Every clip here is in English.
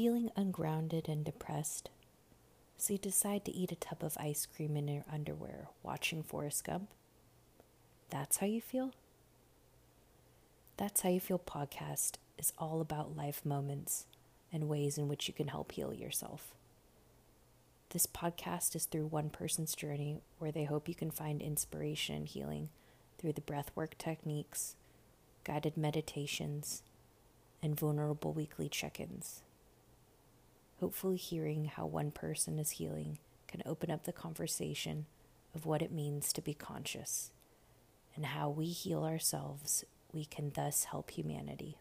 Feeling ungrounded and depressed? So you decide to eat a tub of ice cream in your underwear watching Forrest Gump? That's how you feel? That's How You Feel podcast is all about life moments and ways in which you can help heal yourself. This podcast is through one person's journey where they hope you can find inspiration and healing through the breathwork techniques, guided meditations, and vulnerable weekly check ins. Hopefully, hearing how one person is healing can open up the conversation of what it means to be conscious and how we heal ourselves, we can thus help humanity.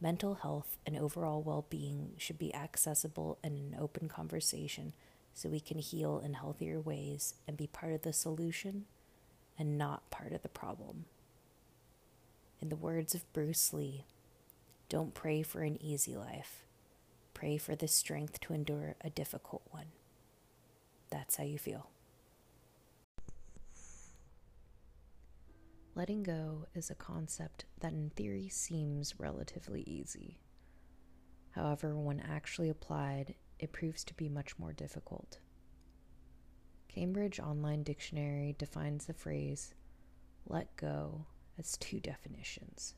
Mental health and overall well being should be accessible in an open conversation so we can heal in healthier ways and be part of the solution and not part of the problem. In the words of Bruce Lee, don't pray for an easy life. Pray for the strength to endure a difficult one. That's how you feel. Letting go is a concept that in theory seems relatively easy. However, when actually applied, it proves to be much more difficult. Cambridge Online Dictionary defines the phrase let go as two definitions.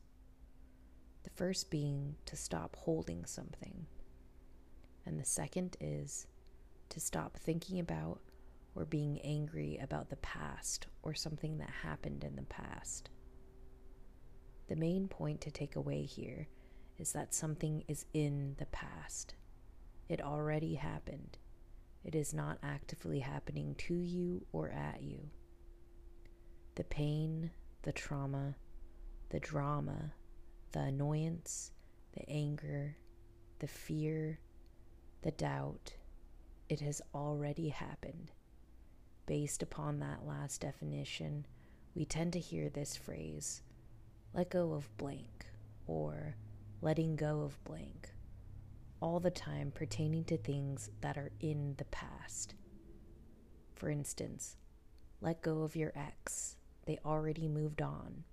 The first being to stop holding something, and the second is to stop thinking about or being angry about the past or something that happened in the past. The main point to take away here is that something is in the past. It already happened. It is not actively happening to you or at you. The pain, the trauma, the drama, the annoyance, the anger, the fear, the doubt, it has already happened based upon that last definition, we tend to hear this phrase, let go of blank, or letting go of blank, all the time pertaining to things that are in the past. For instance, let go of your ex, they already moved on.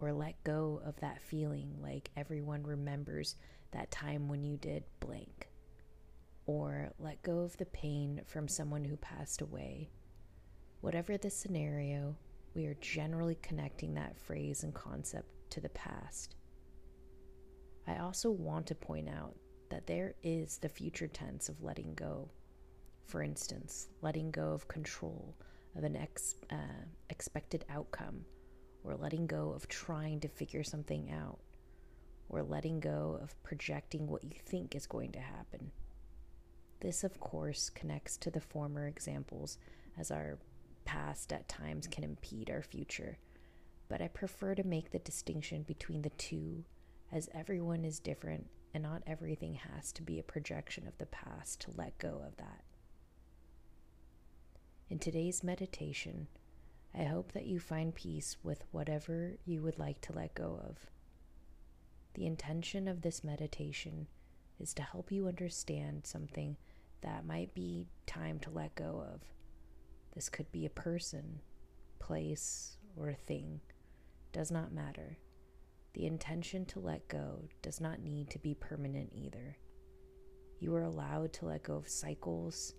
Or let go of that feeling like everyone remembers that time when you did blank. Or let go of the pain from someone who passed away Whatever the scenario, we are generally connecting that phrase and concept to the past. I also want to point out that there is the future tense of letting go. For instance, letting go of control of an ex, uh, expected outcome, or letting go of trying to figure something out, or letting go of projecting what you think is going to happen. This, of course, connects to the former examples as our past at times can impede our future, but I prefer to make the distinction between the two as everyone is different and not everything has to be a projection of the past to let go of that. In today's meditation, I hope that you find peace with whatever you would like to let go of. The intention of this meditation is to help you understand something that might be time to let go of this could be a person, place, or a thing. Does not matter. The intention to let go does not need to be permanent either. You are allowed to let go of cycles,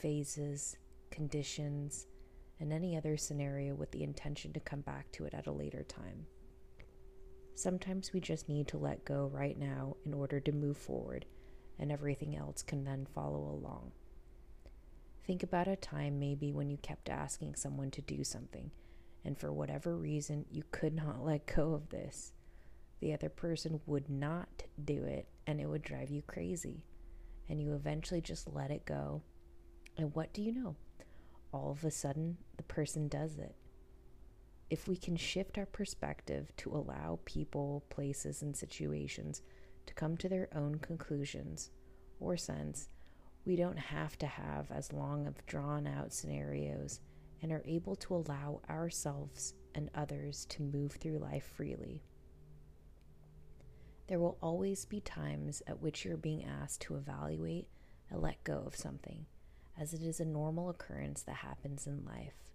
phases, conditions, and any other scenario with the intention to come back to it at a later time. Sometimes we just need to let go right now in order to move forward, and everything else can then follow along. Think about a time maybe when you kept asking someone to do something, and for whatever reason you could not let go of this. The other person would not do it, and it would drive you crazy. And you eventually just let it go. And what do you know? All of a sudden, the person does it. If we can shift our perspective to allow people, places, and situations to come to their own conclusions or sense, we don't have to have as long of drawn out scenarios and are able to allow ourselves and others to move through life freely. There will always be times at which you're being asked to evaluate and let go of something, as it is a normal occurrence that happens in life.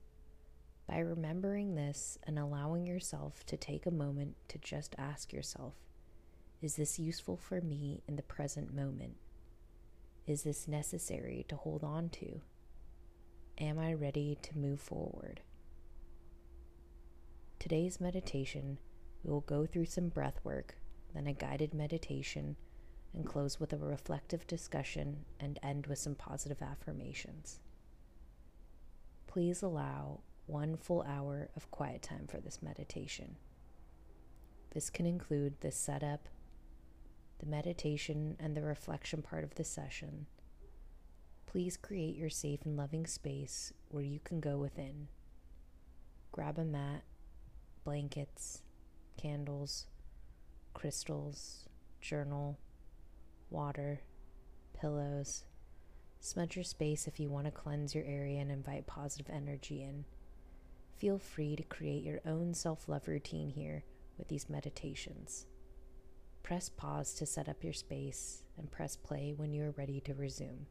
By remembering this and allowing yourself to take a moment to just ask yourself, Is this useful for me in the present moment? Is this necessary to hold on to? Am I ready to move forward? Today's meditation, we will go through some breath work, then a guided meditation, and close with a reflective discussion and end with some positive affirmations. Please allow one full hour of quiet time for this meditation. This can include the setup, the meditation, and the reflection part of the session. Please create your safe and loving space where you can go within. Grab a mat, blankets, candles, crystals, journal, water, pillows. Smudge your space if you want to cleanse your area and invite positive energy in. Feel free to create your own self love routine here with these meditations. Press pause to set up your space and press play when you are ready to resume.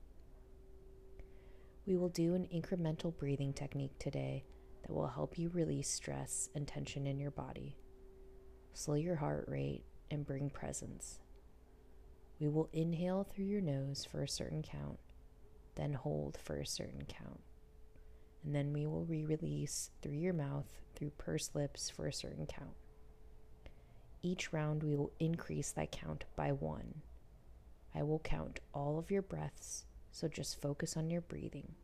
We will do an incremental breathing technique today that will help you release stress and tension in your body. Slow your heart rate and bring presence. We will inhale through your nose for a certain count, then hold for a certain count. And then we will re release through your mouth through pursed lips for a certain count. Each round, we will increase thy count by one. I will count all of your breaths, so just focus on your breathing.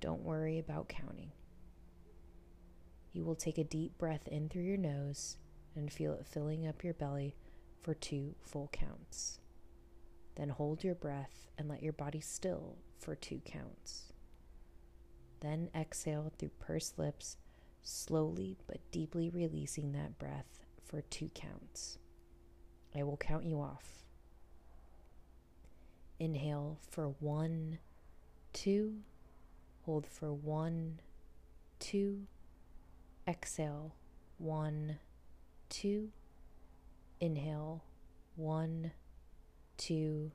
Don't worry about counting. You will take a deep breath in through your nose and feel it filling up your belly for two full counts. Then hold your breath and let your body still for two counts. Then exhale through pursed lips, slowly but deeply releasing that breath for two counts. I will count you off. Inhale for one, two. Hold for one, two. Exhale, one, two. Inhale, one, two,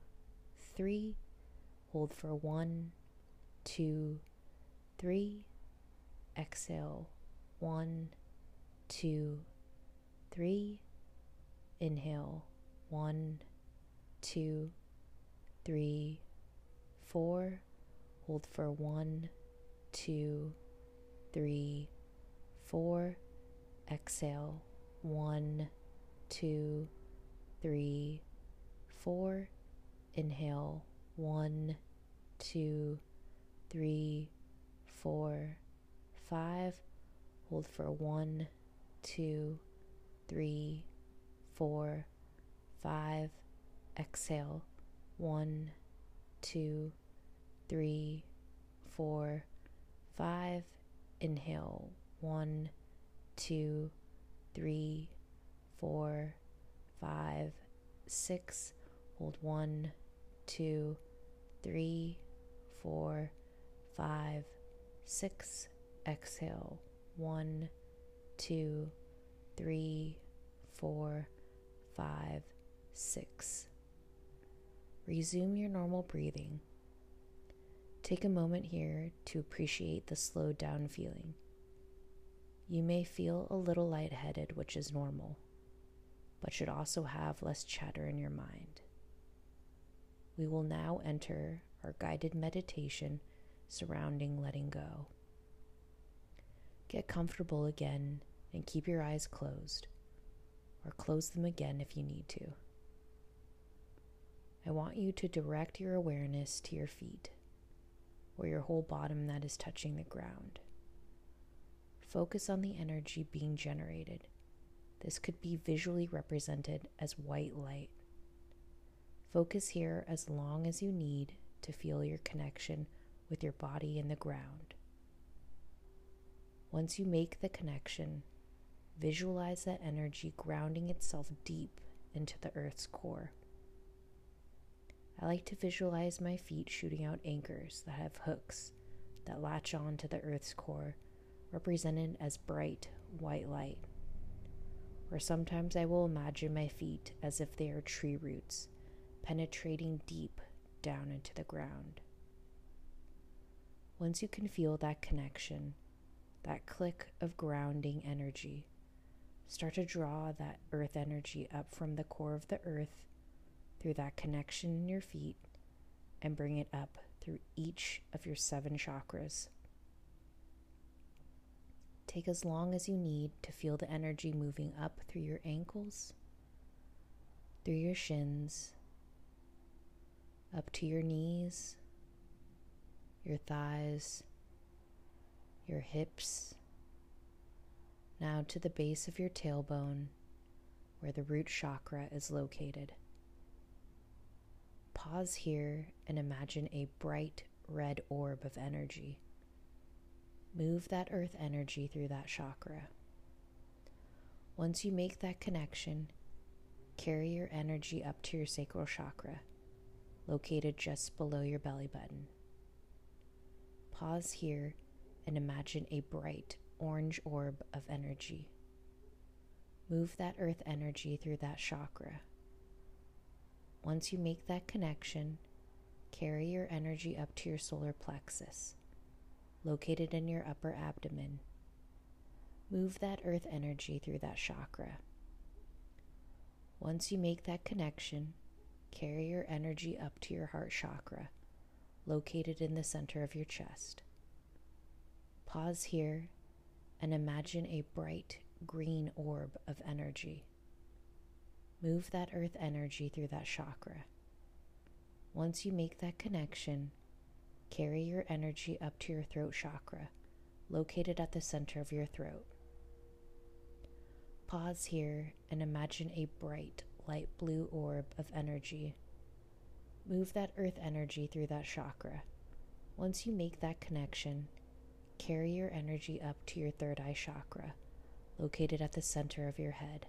three. Hold for one, two, three. Exhale, one, two, three. Inhale, one, two, three, four. Hold for one, two, three, four. Exhale, one, two, three, four. Inhale, one, two, three, four, five. Hold for one, two, three, four, five. Exhale. One, two, three, four, five. Inhale. One, two, three, four, five, six. Hold one, two, three, four, five, six. Exhale. One, two, three, four, five, six. Resume your normal breathing. Take a moment here to appreciate the slowed down feeling. You may feel a little lightheaded, which is normal, but should also have less chatter in your mind. We will now enter our guided meditation surrounding letting go. Get comfortable again and keep your eyes closed, or close them again if you need to. I want you to direct your awareness to your feet, or your whole bottom that is touching the ground. Focus on the energy being generated. This could be visually represented as white light. Focus here as long as you need to feel your connection with your body and the ground. Once you make the connection, Visualize that energy grounding itself deep into the earth's core. I like to visualize my feet shooting out anchors that have hooks that latch on to the earth's core, represented as bright white light. Or sometimes I will imagine my feet as if they are tree roots penetrating deep down into the ground. Once you can feel that connection, that click of grounding energy, Start to draw that earth energy up from the core of the earth through that connection in your feet and bring it up through each of your seven chakras. Take as long as you need to feel the energy moving up through your ankles, through your shins, up to your knees, your thighs, your hips, now to the base of your tailbone where the root chakra is located. Pause here and imagine a bright red orb of energy. Move that earth energy through that chakra. Once you make that connection, carry your energy up to your sacral chakra, located just below your belly button. Pause here and imagine a bright orange orb of energy. Move that earth energy through that chakra. Once you make that connection, carry your energy up to your solar plexus, located in your upper abdomen. Move that earth energy through that chakra. Once you make that connection, carry your energy up to your heart chakra, located in the center of your chest. Pause here and imagine a bright green orb of energy. Move that earth energy through that chakra. Once you make that connection, carry your energy up to your throat chakra, located at the center of your throat. Pause here and imagine a bright light blue orb of energy. Move that earth energy through that chakra. Once you make that connection, Carry your energy up to your third eye chakra, located at the center of your head.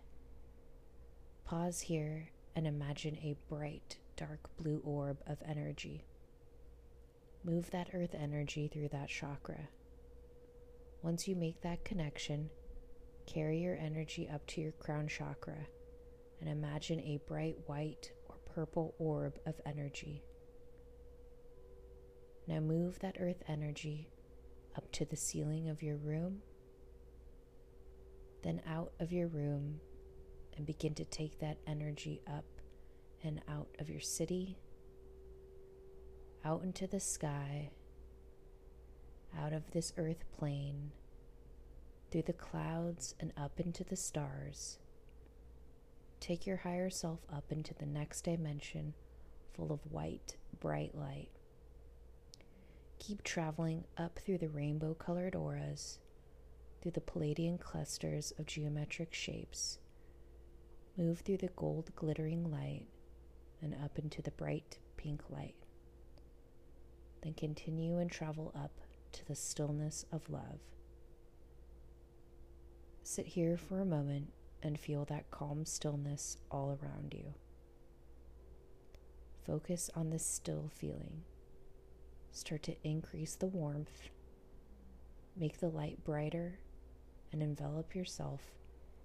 Pause here and imagine a bright, dark blue orb of energy. Move that earth energy through that chakra. Once you make that connection, carry your energy up to your crown chakra and imagine a bright white or purple orb of energy. Now move that earth energy up to the ceiling of your room, then out of your room, and begin to take that energy up and out of your city, out into the sky, out of this earth plane, through the clouds and up into the stars. Take your higher self up into the next dimension full of white, bright light. Keep traveling up through the rainbow colored auras, through the Pleiadian clusters of geometric shapes. Move through the gold glittering light and up into the bright pink light. Then continue and travel up to the stillness of love. Sit here for a moment and feel that calm stillness all around you. Focus on this still feeling. Start to increase the warmth, make the light brighter, and envelop yourself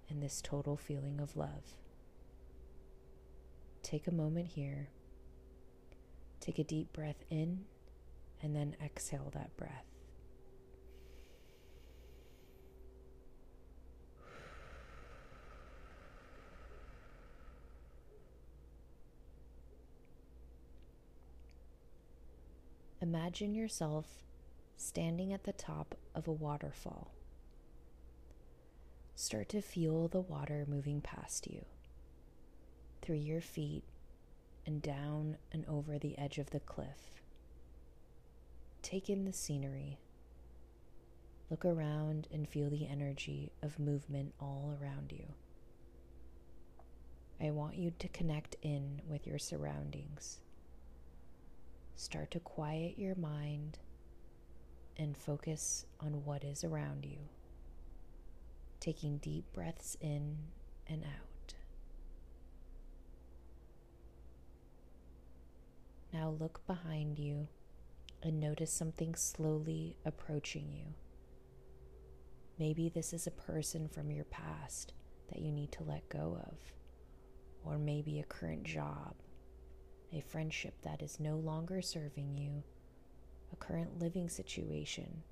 in this total feeling of love. Take a moment here. Take a deep breath in and then exhale that breath. Imagine yourself standing at the top of a waterfall. Start to feel the water moving past you, through your feet, and down and over the edge of the cliff. Take in the scenery. Look around and feel the energy of movement all around you. I want you to connect in with your surroundings start to quiet your mind and focus on what is around you. Taking deep breaths in and out. Now look behind you and notice something slowly approaching you. Maybe this is a person from your past that you need to let go of, or maybe a current job a friendship that is no longer serving you, a current living situation,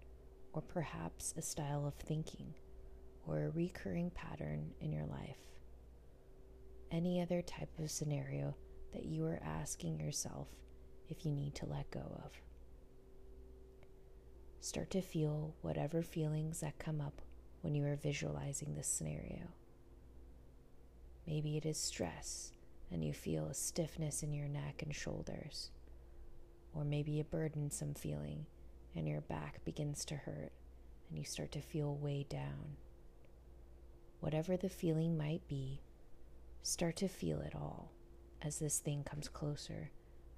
or perhaps a style of thinking, or a recurring pattern in your life. Any other type of scenario that you are asking yourself if you need to let go of. Start to feel whatever feelings that come up when you are visualizing this scenario. Maybe it is stress and you feel a stiffness in your neck and shoulders, or maybe a burdensome feeling and your back begins to hurt and you start to feel weighed down. Whatever the feeling might be, start to feel it all as this thing comes closer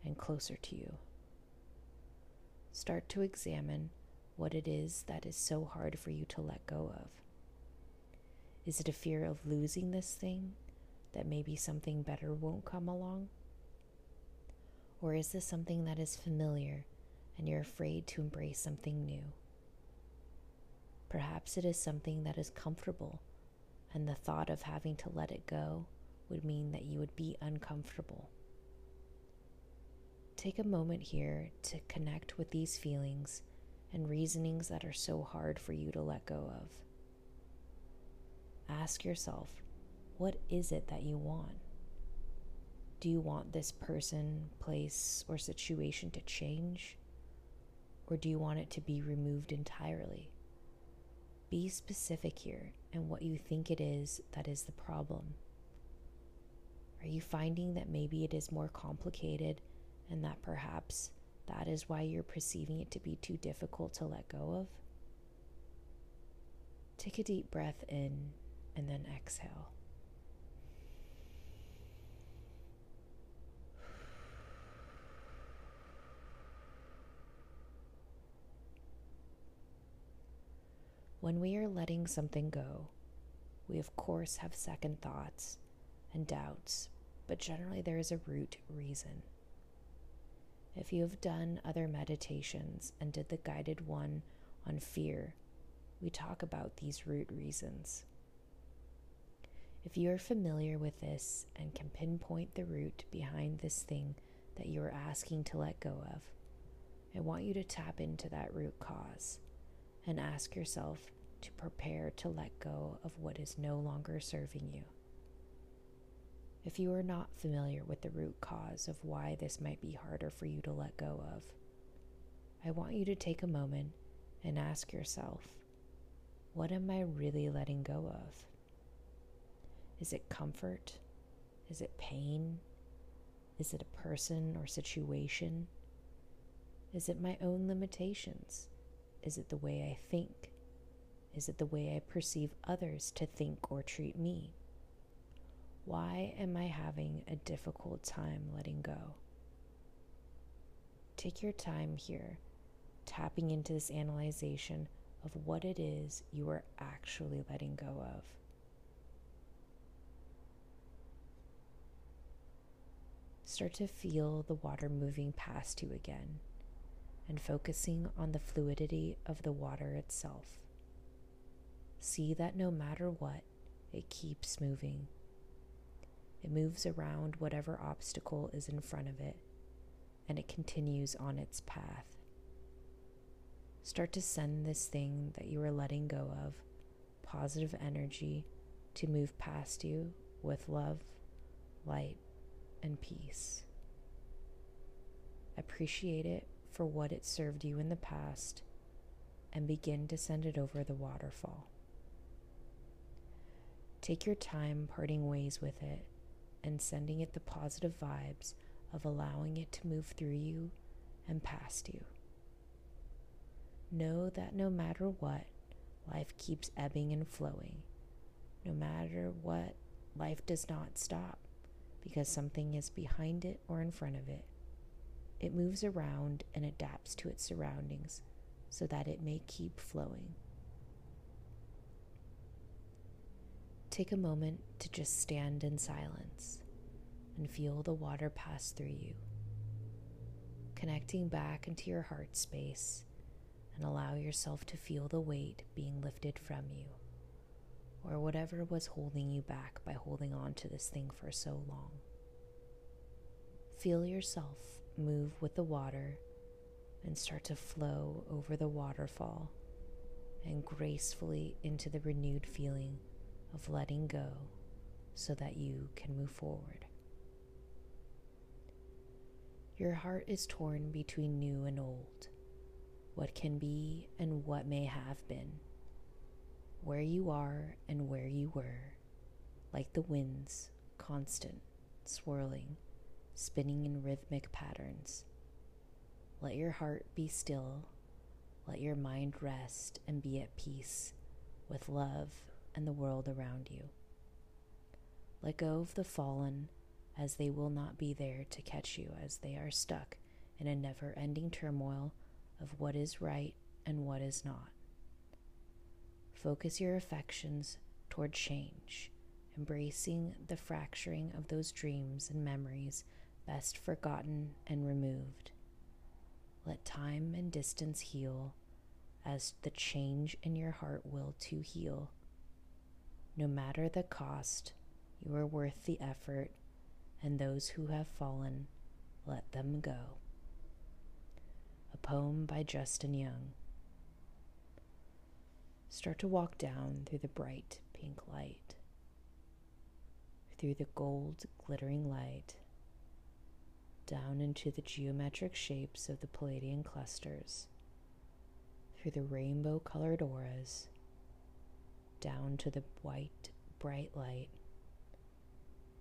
and closer to you. Start to examine what it is that is so hard for you to let go of. Is it a fear of losing this thing that maybe something better won't come along? Or is this something that is familiar and you're afraid to embrace something new? Perhaps it is something that is comfortable, and the thought of having to let it go would mean that you would be uncomfortable. Take a moment here to connect with these feelings and reasonings that are so hard for you to let go of. Ask yourself, what is it that you want? Do you want this person, place, or situation to change? Or do you want it to be removed entirely? Be specific here and what you think it is that is the problem. Are you finding that maybe it is more complicated and that perhaps that is why you're perceiving it to be too difficult to let go of? Take a deep breath in and then exhale. When we are letting something go, we of course have second thoughts and doubts, but generally there is a root reason. If you have done other meditations and did the guided one on fear, we talk about these root reasons. If you are familiar with this and can pinpoint the root behind this thing that you are asking to let go of, I want you to tap into that root cause and ask yourself to prepare to let go of what is no longer serving you. If you are not familiar with the root cause of why this might be harder for you to let go of, I want you to take a moment and ask yourself, what am I really letting go of? Is it comfort? Is it pain? Is it a person or situation? Is it my own limitations? Is it the way I think? Is it the way I perceive others to think or treat me? Why am I having a difficult time letting go? Take your time here, tapping into this analyzation of what it is you are actually letting go of. Start to feel the water moving past you again and focusing on the fluidity of the water itself. See that no matter what, it keeps moving. It moves around whatever obstacle is in front of it, and it continues on its path. Start to send this thing that you are letting go of positive energy to move past you with love, light, and peace. Appreciate it for what it served you in the past and begin to send it over the waterfall. Take your time parting ways with it and sending it the positive vibes of allowing it to move through you and past you. Know that no matter what, life keeps ebbing and flowing. No matter what, life does not stop because something is behind it or in front of it. It moves around and adapts to its surroundings so that it may keep flowing. Take a moment to just stand in silence and feel the water pass through you, connecting back into your heart space and allow yourself to feel the weight being lifted from you or whatever was holding you back by holding on to this thing for so long. Feel yourself move with the water and start to flow over the waterfall and gracefully into the renewed feeling of letting go so that you can move forward. Your heart is torn between new and old, what can be and what may have been, where you are and where you were, like the winds, constant, swirling, spinning in rhythmic patterns. Let your heart be still, let your mind rest and be at peace with love and the world around you. Let go of the fallen, as they will not be there to catch you as they are stuck in a never ending turmoil of what is right and what is not. Focus your affections toward change, embracing the fracturing of those dreams and memories best forgotten and removed. Let time and distance heal as the change in your heart will to heal. No matter the cost, you are worth the effort, and those who have fallen, let them go. A poem by Justin Young. Start to walk down through the bright pink light, through the gold glittering light, down into the geometric shapes of the Pleiadian clusters, through the rainbow colored auras, down to the white, bright light,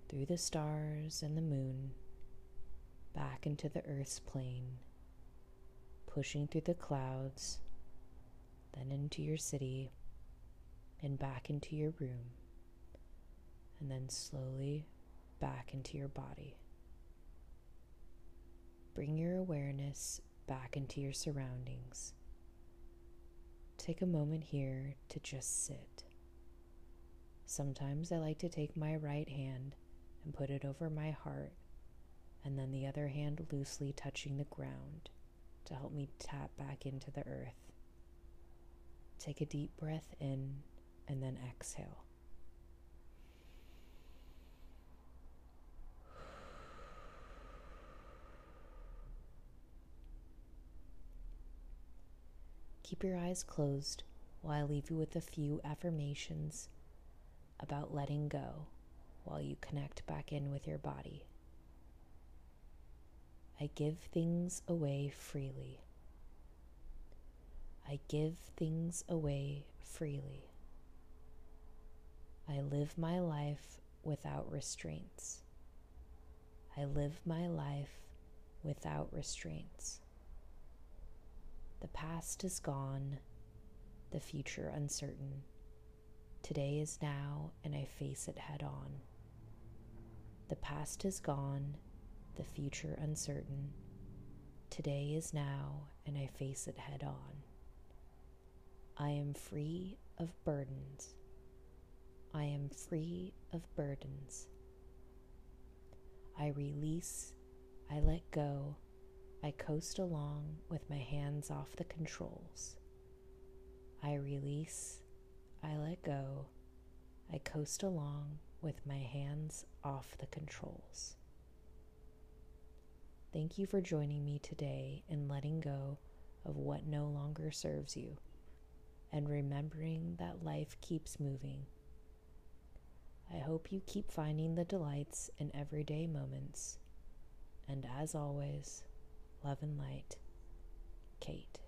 through the stars and the moon, back into the earth's plane, pushing through the clouds, then into your city, and back into your room, and then slowly back into your body. Bring your awareness back into your surroundings. Take a moment here to just sit. Sometimes I like to take my right hand and put it over my heart, and then the other hand loosely touching the ground to help me tap back into the earth. Take a deep breath in and then exhale. Keep your eyes closed while I leave you with a few affirmations about letting go while you connect back in with your body. I give things away freely. I give things away freely. I live my life without restraints. I live my life without restraints. The past is gone, the future uncertain. Today is now, and I face it head on. The past is gone, the future uncertain. Today is now, and I face it head on. I am free of burdens. I am free of burdens. I release, I let go, I coast along with my hands off the controls. I release, I let go, I coast along with my hands off the controls. Thank you for joining me today in letting go of what no longer serves you and remembering that life keeps moving. I hope you keep finding the delights in everyday moments. And as always, love and light, Kate.